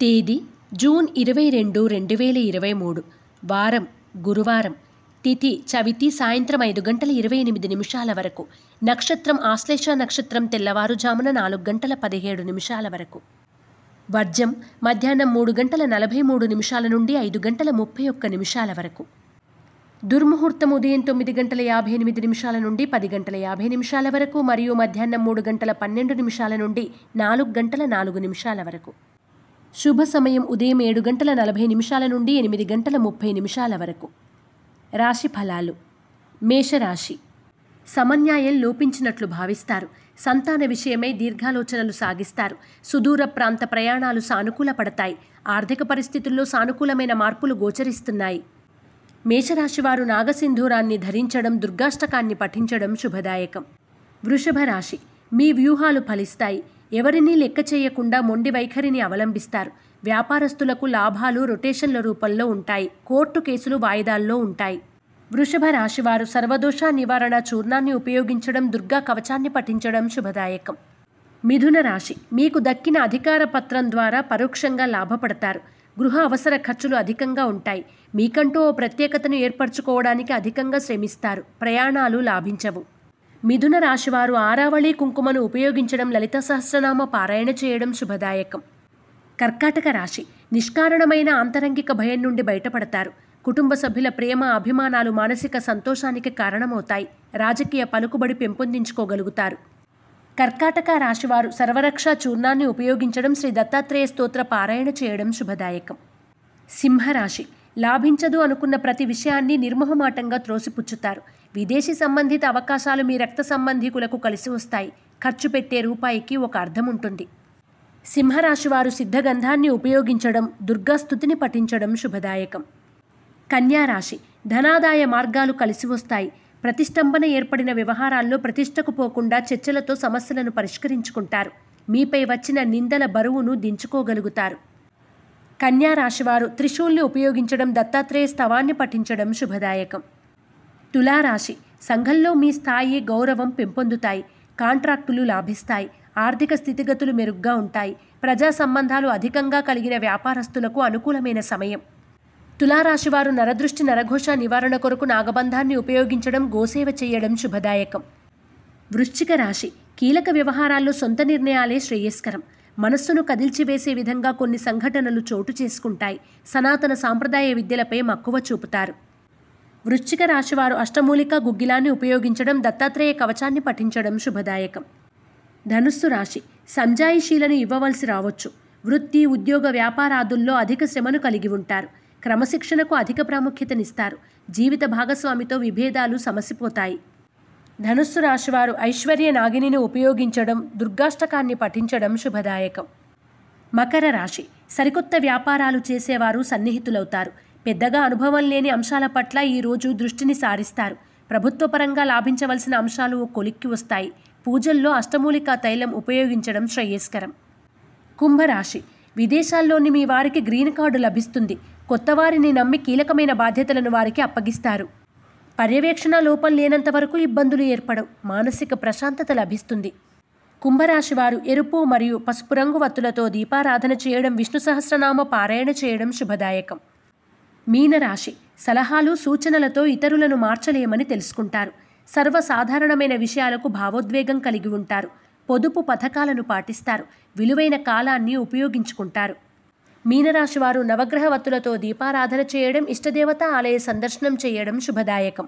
తేదీ జూన్ ఇరవై రెండు రెండు వేల ఇరవై మూడు. వారం గురువారం. తిథి చవితి సాయంత్రం ఐదు గంటల ఇరవై ఎనిమిది నిమిషాల వరకు. నక్షత్రం ఆశ్లేష నక్షత్రం తెల్లవారుజామున నాలుగు గంటల పదిహేడు నిమిషాల వరకు. వర్జం మధ్యాహ్నం మూడు గంటల నలభై మూడు నిమిషాల నుండి ఐదు గంటల ముప్పై ఒక్క నిమిషాల వరకు. దుర్ముహూర్తం ఉదయం తొమ్మిది గంటల యాభై ఎనిమిది నిమిషాల నుండి పది గంటల యాభై నిమిషాల వరకు మరియు మధ్యాహ్నం మూడు గంటల పన్నెండు నిమిషాల నుండి నాలుగు గంటల నాలుగు నిమిషాల వరకు. శుభ సమయం ఉదయం ఏడు గంటల నలభై నిమిషాల నుండి ఎనిమిది గంటల ముప్పై నిమిషాల వరకు. రాశి ఫలాలు. మేషరాశి. సమన్యాయం లోపించినట్లు భావిస్తారు. సంతాన విషయమై దీర్ఘాలోచనలు సాగిస్తారు. సుదూర ప్రాంత ప్రయాణాలు సానుకూలపడతాయి. ఆర్థిక పరిస్థితుల్లో సానుకూలమైన మార్పులు గోచరిస్తున్నాయి. మేషరాశివారు నాగసింధూరాన్ని ధరించడం దుర్గాష్టకాన్ని పఠించడం శుభదాయకం. వృషభ రాశి మీ వ్యూహాలు ఫలిస్తాయి. ఎవరినీ లెక్క చేయకుండా మొండి వైఖరిని అవలంబిస్తారు. వ్యాపారస్తులకు లాభాలు రొటేషన్ల రూపంలో ఉంటాయి. కోర్టు కేసులు వాయిదాల్లో ఉంటాయి. వృషభ రాశివారు సర్వదోష నివారణ చూర్ణాన్ని ఉపయోగించడం దుర్గా కవచాన్ని పఠించడం శుభదాయకం. మిథున రాశి మీకు దక్కిన అధికార పత్రం ద్వారా పరోక్షంగా లాభపడతారు. గృహ అవసర ఖర్చులు అధికంగా ఉంటాయి. మీకంటూ ఓ ప్రత్యేకతను ఏర్పరచుకోవడానికి అధికంగా శ్రమిస్తారు. ప్రయాణాలు లాభించవు. మిథున రాశివారు ఆరావళి కుంకుమను ఉపయోగించడం లలిత సహస్రనామ పారాయణ చేయడం శుభదాయకం. కర్కాటక రాశి నిష్కారణమైన ఆంతరంగిక భయం నుండి బయటపడతారు. కుటుంబ సభ్యుల ప్రేమ అభిమానాలు మానసిక సంతోషానికి కారణమవుతాయి. రాజకీయ పలుకుబడి పెంపొందించుకోగలుగుతారు. కర్కాటక రాశివారు సర్వరక్ష చూర్ణాన్ని ఉపయోగించడం శ్రీ దత్తాత్రేయ స్తోత్ర పారాయణ చేయడం శుభదాయకం. సింహరాశి లాభించదు అనుకున్న ప్రతి విషయాన్ని నిర్మోహమాటంగా త్రోసిపుచ్చుతారు. విదేశీ సంబంధిత అవకాశాలు మీ రక్త సంబంధికులకు కలిసి వస్తాయి. ఖర్చు పెట్టే రూపాయికి ఒక అర్థం ఉంటుంది సింహరాశివారు సిద్ధగంధాన్ని ఉపయోగించడం దుర్గాస్థుతిని పఠించడం శుభదాయకం. కన్యారాశి ధనాదాయ మార్గాలు కలిసి వస్తాయి. ప్రతిష్టంభన ఏర్పడిన వ్యవహారాల్లో ప్రతిష్టకు పోకుండా చర్చలతో సమస్యలను పరిష్కరించుకుంటారు. మీపై వచ్చిన నిందల బరువును దించుకోగలుగుతారు. కన్యా రాశివారు త్రిశూల్ని ఉపయోగించడం దత్తాత్రేయ స్తవాన్ని పఠించడం శుభదాయకం. తులారాశి సంఘంలో మీ స్థాయి గౌరవం పెంపొందుతాయి. కాంట్రాక్టులు లాభిస్తాయి. ఆర్థిక స్థితిగతులు మెరుగ్గా ఉంటాయి. ప్రజా సంబంధాలు అధికంగా కలిగిన వ్యాపారస్తులకు అనుకూలమైన సమయం. తులారాశివారు నరదృష్టి నరఘోష నివారణ కొరకు నాగబంధాన్ని ఉపయోగించడం గోసేవ చేయడం శుభదాయకం. వృశ్చిక రాశి కీలక వ్యవహారాల్లో సొంత నిర్ణయాలే శ్రేయస్కరం. మనస్సును కదిల్చివేసే విధంగా కొన్ని సంఘటనలు చోటు చేసుకుంటాయి. సనాతన సాంప్రదాయ విద్యలపై మక్కువ చూపుతారు. వృశ్చిక రాశివారు అష్టమూలిక గుగ్గిలాన్ని ఉపయోగించడం దత్తాత్రేయ కవచాన్ని పఠించడం శుభదాయకం. ధనుస్సు రాశి సంజాయిషీలను ఇవ్వవలసి రావచ్చు. వృత్తి ఉద్యోగ వ్యాపారాదుల్లో అధిక శ్రమను కలిగి ఉంటారు. క్రమశిక్షణకు అధిక ప్రాముఖ్యతనిస్తారు. జీవిత భాగస్వామితో విభేదాలు సమసిపోతాయి. ధనుస్సు రాశివారు ఐశ్వర్య నాగిని ఉపయోగించడం దుర్గాష్టకాన్ని పఠించడం శుభదాయకం. మకర రాశి. సరికొత్త వ్యాపారాలు చేసేవారు సన్నిహితులవుతారు. పెద్దగా అనుభవం లేని అంశాల పట్ల ఈరోజు దృష్టిని సారిస్తారు. ప్రభుత్వపరంగా లాభించవలసిన అంశాలు ఓ కొలిక్కి వస్తాయి. పూజల్లో అష్టమూలికా తైలం ఉపయోగించడం శ్రేయస్కరం. కుంభరాశి. విదేశాల్లోని మీ వారికి గ్రీన్ కార్డు లభిస్తుంది. కొత్తవారిని నమ్మి కీలకమైన బాధ్యతలను వారికి అప్పగిస్తారు. పర్యవేక్షణ లోపం లేనంత వరకు ఇబ్బందులు ఏర్పడవు. మానసిక ప్రశాంతత లభిస్తుంది. కుంభరాశి వారు ఎరుపు మరియు పసుపు రంగు వత్తులతో దీపారాధన చేయడం విష్ణు సహస్రనామ పారాయణ చేయడం శుభదాయకం. మీనరాశి సలహాలు సూచనలతో ఇతరులను మార్చలేమని తెలుసుకుంటారు. సర్వసాధారణమైన విషయాలకు భావోద్వేగం కలిగి ఉంటారు. పొదుపు పథకాలను పాటిస్తారు. విలువైన కాలాన్ని ఉపయోగించుకుంటారు. మీనరాశి వారు నవగ్రహ వత్తులతో దీపారాధన చేయడం ఇష్టదేవత ఆలయ సందర్శనం చేయడం శుభదాయకం.